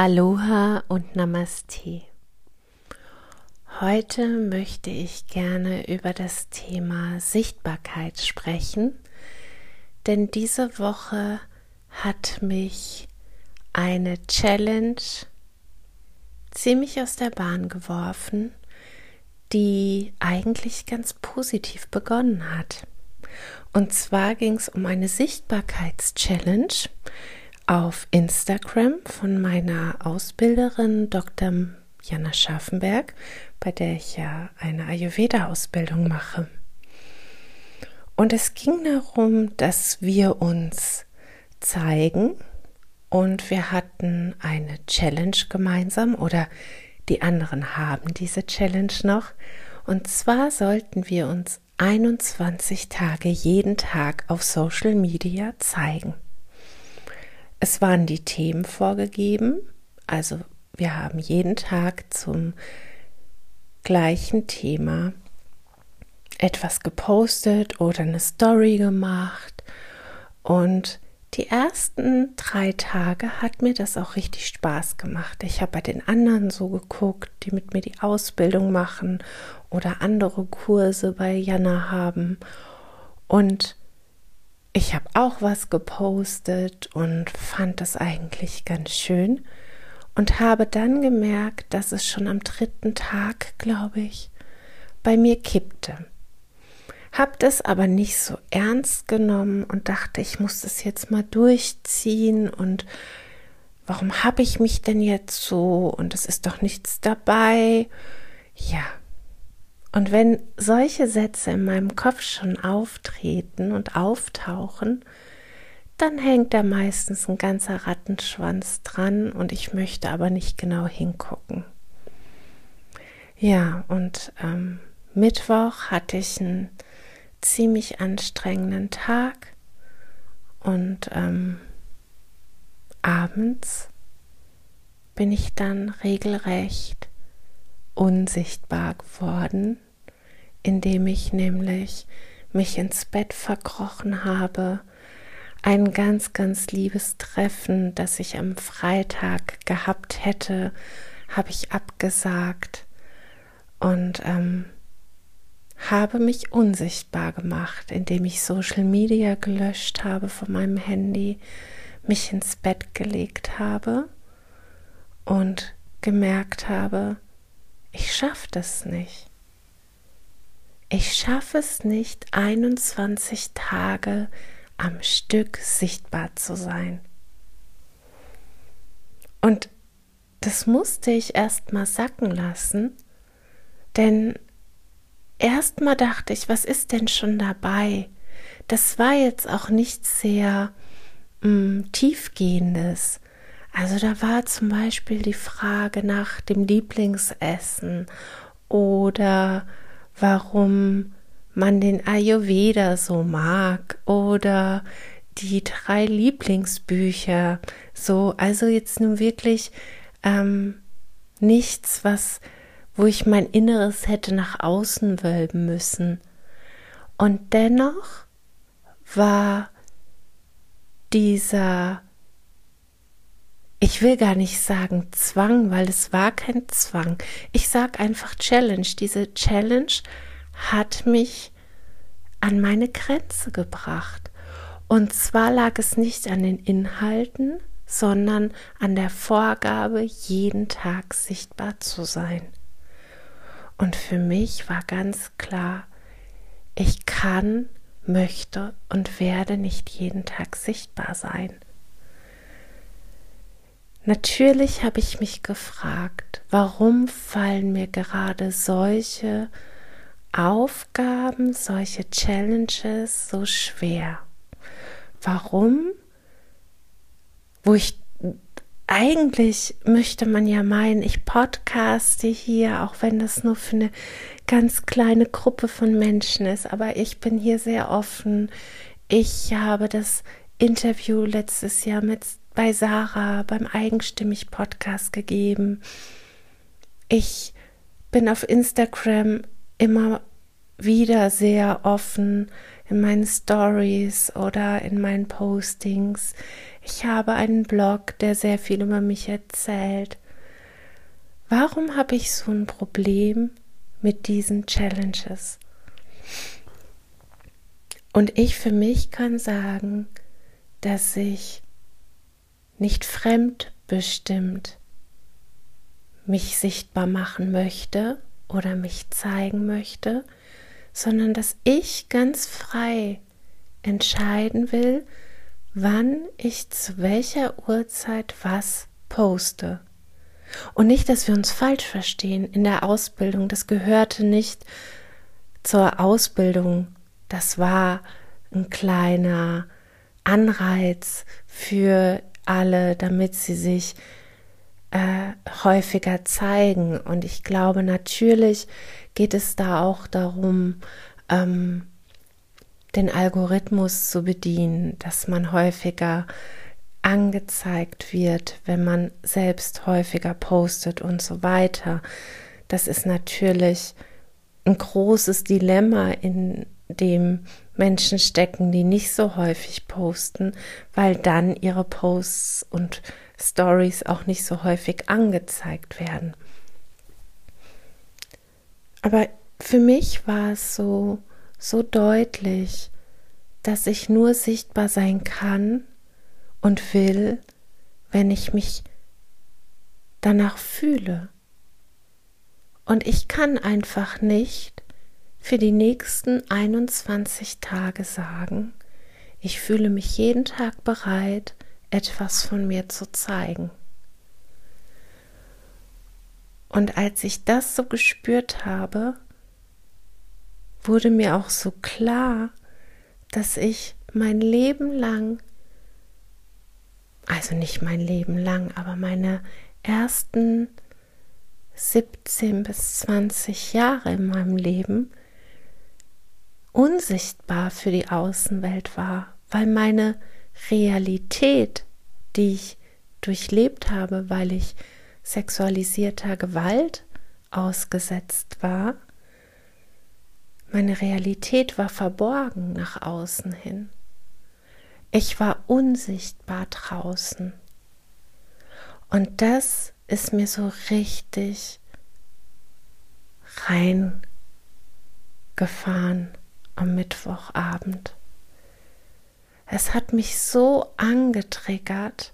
Aloha und Namaste. Heute möchte ich gerne über das Thema Sichtbarkeit sprechen, denn diese Woche hat mich eine Challenge ziemlich aus der Bahn geworfen, die eigentlich ganz positiv begonnen hat. Und zwar ging es um eine Sichtbarkeitschallenge, auf Instagram von meiner Ausbilderin Dr. Jana Schaffenberg, bei der ich ja eine Ayurveda-Ausbildung mache. Und es ging darum, dass wir uns zeigen und wir hatten eine Challenge gemeinsam oder die anderen haben diese Challenge noch. Und zwar sollten wir uns 21 Tage jeden Tag auf Social Media zeigen. Es waren die Themen vorgegeben, also wir haben jeden Tag zum gleichen Thema etwas gepostet oder eine Story gemacht und die ersten drei Tage hat mir das auch richtig Spaß gemacht. Ich habe bei den anderen so geguckt, die mit mir die Ausbildung machen oder andere Kurse bei Jana haben. Und ich habe auch was gepostet und fand das eigentlich ganz schön und habe dann gemerkt, dass es schon am dritten Tag, glaube ich, bei mir kippte. Hab das aber nicht so ernst genommen und dachte, ich muss das jetzt mal durchziehen und warum habe ich mich denn jetzt so und es ist doch nichts dabei. Ja, und wenn solche Sätze in meinem Kopf schon auftreten und auftauchen, dann hängt da meistens ein ganzer Rattenschwanz dran und ich möchte aber nicht genau hingucken. Ja, und ähm, Mittwoch hatte ich einen ziemlich anstrengenden Tag und ähm, abends bin ich dann regelrecht unsichtbar geworden, indem ich nämlich mich ins Bett verkrochen habe. Ein ganz, ganz liebes Treffen, das ich am Freitag gehabt hätte, habe ich abgesagt und ähm, habe mich unsichtbar gemacht, indem ich Social Media gelöscht habe von meinem Handy, mich ins Bett gelegt habe und gemerkt habe, ich schaffe das nicht. Ich schaffe es nicht, 21 Tage am Stück sichtbar zu sein. Und das musste ich erst mal sacken lassen, denn erst mal dachte ich, was ist denn schon dabei? Das war jetzt auch nichts sehr mh, mm, tiefgehendes. Also da war zum Beispiel die Frage nach dem Lieblingsessen oder warum man den Ayurveda so mag oder die drei Lieblingsbücher so. Also jetzt nun wirklich ähm, nichts, was wo ich mein Inneres hätte nach außen wölben müssen. Und dennoch war dieser ich will gar nicht sagen Zwang, weil es war kein Zwang. Ich sage einfach Challenge. Diese Challenge hat mich an meine Grenze gebracht. Und zwar lag es nicht an den Inhalten, sondern an der Vorgabe, jeden Tag sichtbar zu sein. Und für mich war ganz klar, ich kann, möchte und werde nicht jeden Tag sichtbar sein. Natürlich habe ich mich gefragt, warum fallen mir gerade solche Aufgaben, Solche Challenges so schwer. Warum? Wo ich eigentlich möchte man ja meinen, ich podcaste hier, auch wenn das nur für eine ganz kleine Gruppe von Menschen ist, aber ich bin hier sehr offen. Ich habe das Interview letztes Jahr mit bei Sarah beim Eigenstimmig Podcast gegeben. Ich bin auf Instagram immer wieder sehr offen in meinen Stories oder in meinen Postings. Ich habe einen Blog, der sehr viel über mich erzählt. Warum habe ich so ein Problem mit diesen Challenges? Und ich für mich kann sagen, dass ich nicht fremdbestimmt mich sichtbar machen möchte oder mich zeigen möchte, sondern dass ich ganz frei entscheiden will, wann ich zu welcher Uhrzeit was poste. Und nicht, dass wir uns falsch verstehen in der Ausbildung, das gehörte nicht zur Ausbildung, das war ein kleiner Anreiz für alle, damit sie sich äh, häufiger zeigen. Und ich glaube, natürlich geht es da auch darum, ähm, den Algorithmus zu bedienen, dass man häufiger angezeigt wird, wenn man selbst häufiger postet und so weiter. Das ist natürlich ein großes Dilemma, in dem Menschen stecken, die nicht so häufig posten, weil dann ihre Posts und Stories auch nicht so häufig angezeigt werden. Aber für mich war es so, so deutlich, dass ich nur sichtbar sein kann und will, wenn ich mich danach fühle. Und ich kann einfach nicht für die nächsten 21 Tage sagen, ich fühle mich jeden Tag bereit, etwas von mir zu zeigen. Und als ich das so gespürt habe, wurde mir auch so klar, dass ich mein Leben lang, also nicht mein Leben lang, aber meine ersten 17 bis 20 Jahre in meinem Leben unsichtbar für die Außenwelt war, weil meine Realität, die ich durchlebt habe, weil ich sexualisierter Gewalt ausgesetzt war, meine Realität war verborgen nach außen hin. Ich war unsichtbar draußen. Und das ist mir so richtig reingefahren am Mittwochabend. Es hat mich so angetriggert,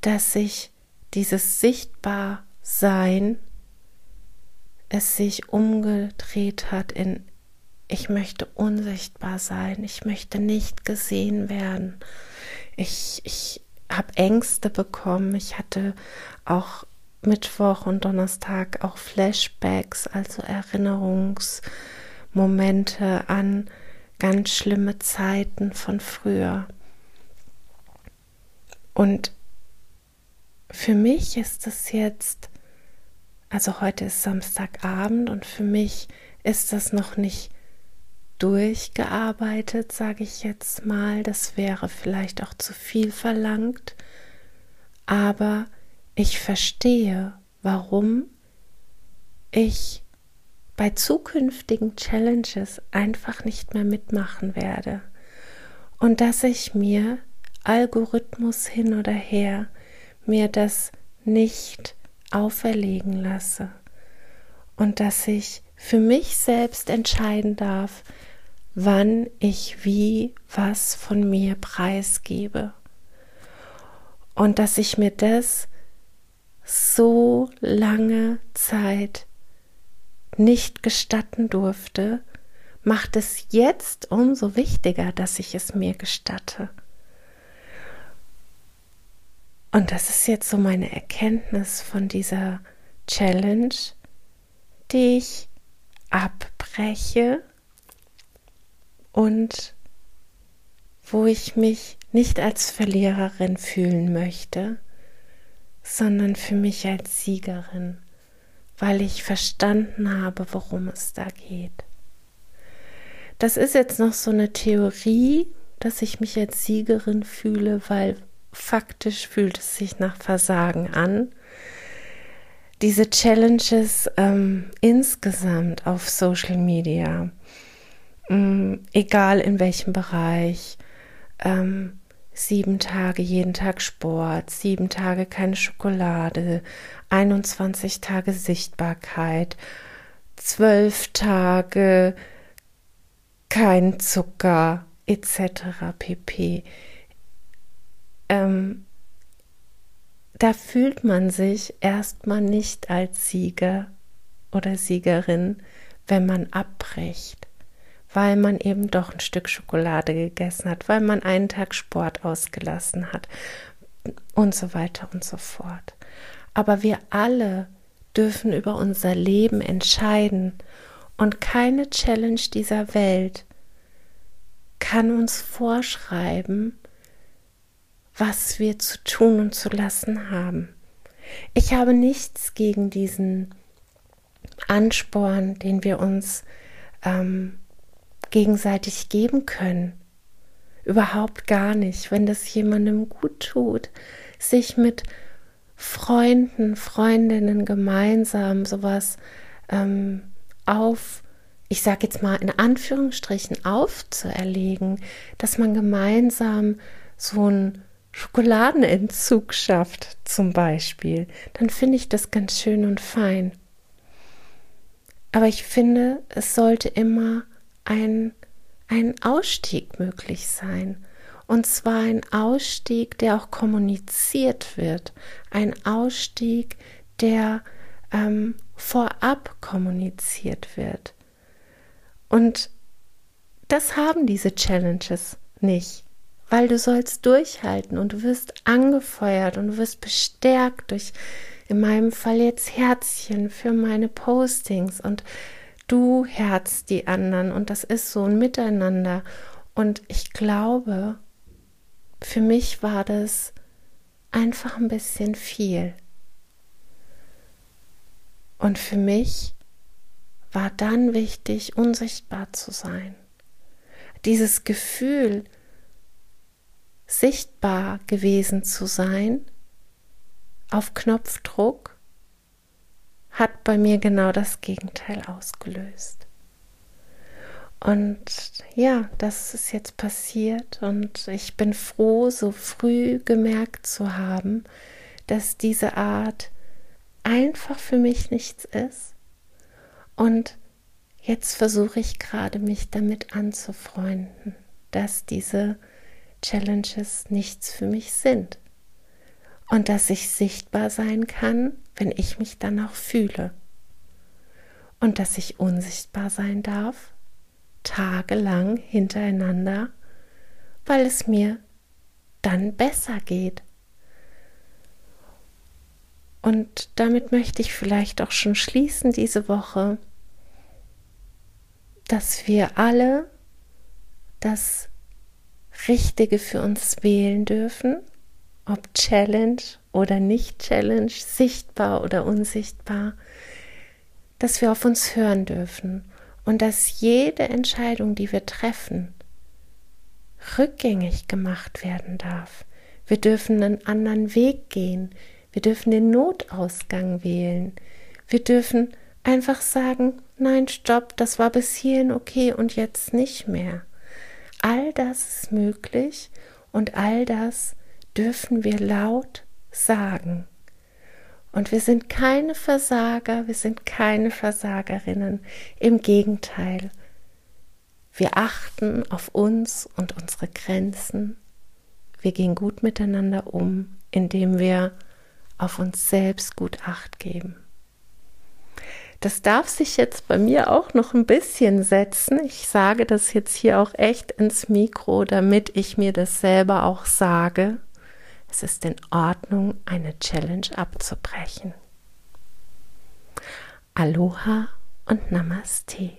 dass ich dieses Sichtbarsein es sich umgedreht hat in ich möchte unsichtbar sein, ich möchte nicht gesehen werden. Ich, ich habe Ängste bekommen, ich hatte auch Mittwoch und Donnerstag auch Flashbacks, also Erinnerungsmomente an ganz schlimme Zeiten von früher. Und für mich ist es jetzt also heute ist Samstagabend und für mich ist das noch nicht durchgearbeitet, sage ich jetzt mal. Das wäre vielleicht auch zu viel verlangt. Aber ich verstehe, warum ich bei zukünftigen Challenges einfach nicht mehr mitmachen werde. Und dass ich mir Algorithmus hin oder her mir das nicht auferlegen lasse und dass ich für mich selbst entscheiden darf, wann ich wie was von mir preisgebe. Und dass ich mir das so lange Zeit nicht gestatten durfte, macht es jetzt umso wichtiger, dass ich es mir gestatte. Und das ist jetzt so meine Erkenntnis von dieser Challenge, die ich abbreche und wo ich mich nicht als Verliererin fühlen möchte, sondern für mich als Siegerin, weil ich verstanden habe, worum es da geht. Das ist jetzt noch so eine Theorie, dass ich mich als Siegerin fühle, weil faktisch fühlt es sich nach Versagen an. Diese Challenges ähm, insgesamt auf Social Media, mh, mm, egal in welchem Bereich, ähm, sieben Tage jeden Tag Sport, sieben Tage keine Schokolade, 21 Tage Sichtbarkeit, zwölf Tage kein Zucker etc. pp. Ähm, da fühlt man sich erstmal nicht als Sieger oder Siegerin, wenn man abbricht, weil man eben doch ein Stück Schokolade gegessen hat, weil man einen Tag Sport ausgelassen hat und so weiter und so fort. Aber wir alle dürfen über unser Leben entscheiden und keine Challenge dieser Welt kann uns vorschreiben, was wir zu tun und zu lassen haben. Ich habe nichts gegen diesen Ansporn, den wir uns ähm, gegenseitig geben können. Überhaupt gar nicht, wenn das jemandem gut tut, sich mit Freunden, Freundinnen gemeinsam sowas ähm, auf, ich sage jetzt mal in Anführungsstrichen aufzuerlegen, dass man gemeinsam so ein Schokoladenentzug schafft, zum Beispiel, dann finde ich das ganz schön und fein. Aber ich finde, es sollte immer ein, ein Ausstieg möglich sein. Und zwar ein Ausstieg, der auch kommuniziert wird. Ein Ausstieg, der ähm, vorab kommuniziert wird. Und das haben diese Challenges nicht weil du sollst durchhalten und du wirst angefeuert und du wirst bestärkt durch in meinem Fall jetzt Herzchen für meine Postings und du herzt die anderen und das ist so ein Miteinander und ich glaube, für mich war das einfach ein bisschen viel. Und für mich war dann wichtig, unsichtbar zu sein. Dieses Gefühl, sichtbar gewesen zu sein, auf Knopfdruck, hat bei mir genau das Gegenteil ausgelöst. Und ja, das ist jetzt passiert und ich bin froh, so früh gemerkt zu haben, dass diese Art einfach für mich nichts ist. Und jetzt versuche ich gerade mich damit anzufreunden, dass diese Challenges nichts für mich sind. Und dass ich sichtbar sein kann, wenn ich mich danach fühle. Und dass ich unsichtbar sein darf, tagelang hintereinander, weil es mir dann besser geht. Und damit möchte ich vielleicht auch schon schließen diese Woche, dass wir alle das Richtige für uns wählen dürfen, ob Challenge oder nicht Challenge, sichtbar oder unsichtbar, dass wir auf uns hören dürfen und dass jede Entscheidung, die wir treffen, rückgängig gemacht werden darf. Wir dürfen einen anderen Weg gehen. Wir dürfen den Notausgang wählen. Wir dürfen einfach sagen, nein, stopp, das war bis hierhin okay und jetzt nicht mehr. All das ist möglich und all das dürfen wir laut sagen. Und wir sind keine Versager, wir sind keine Versagerinnen. Im Gegenteil, wir achten auf uns und unsere Grenzen. Wir gehen gut miteinander um, indem wir auf uns selbst gut acht geben. Das darf sich jetzt bei mir auch noch ein bisschen setzen. Ich sage das jetzt hier auch echt ins Mikro, damit ich mir das selber auch sage. Es ist in Ordnung, eine Challenge abzubrechen. Aloha und Namaste.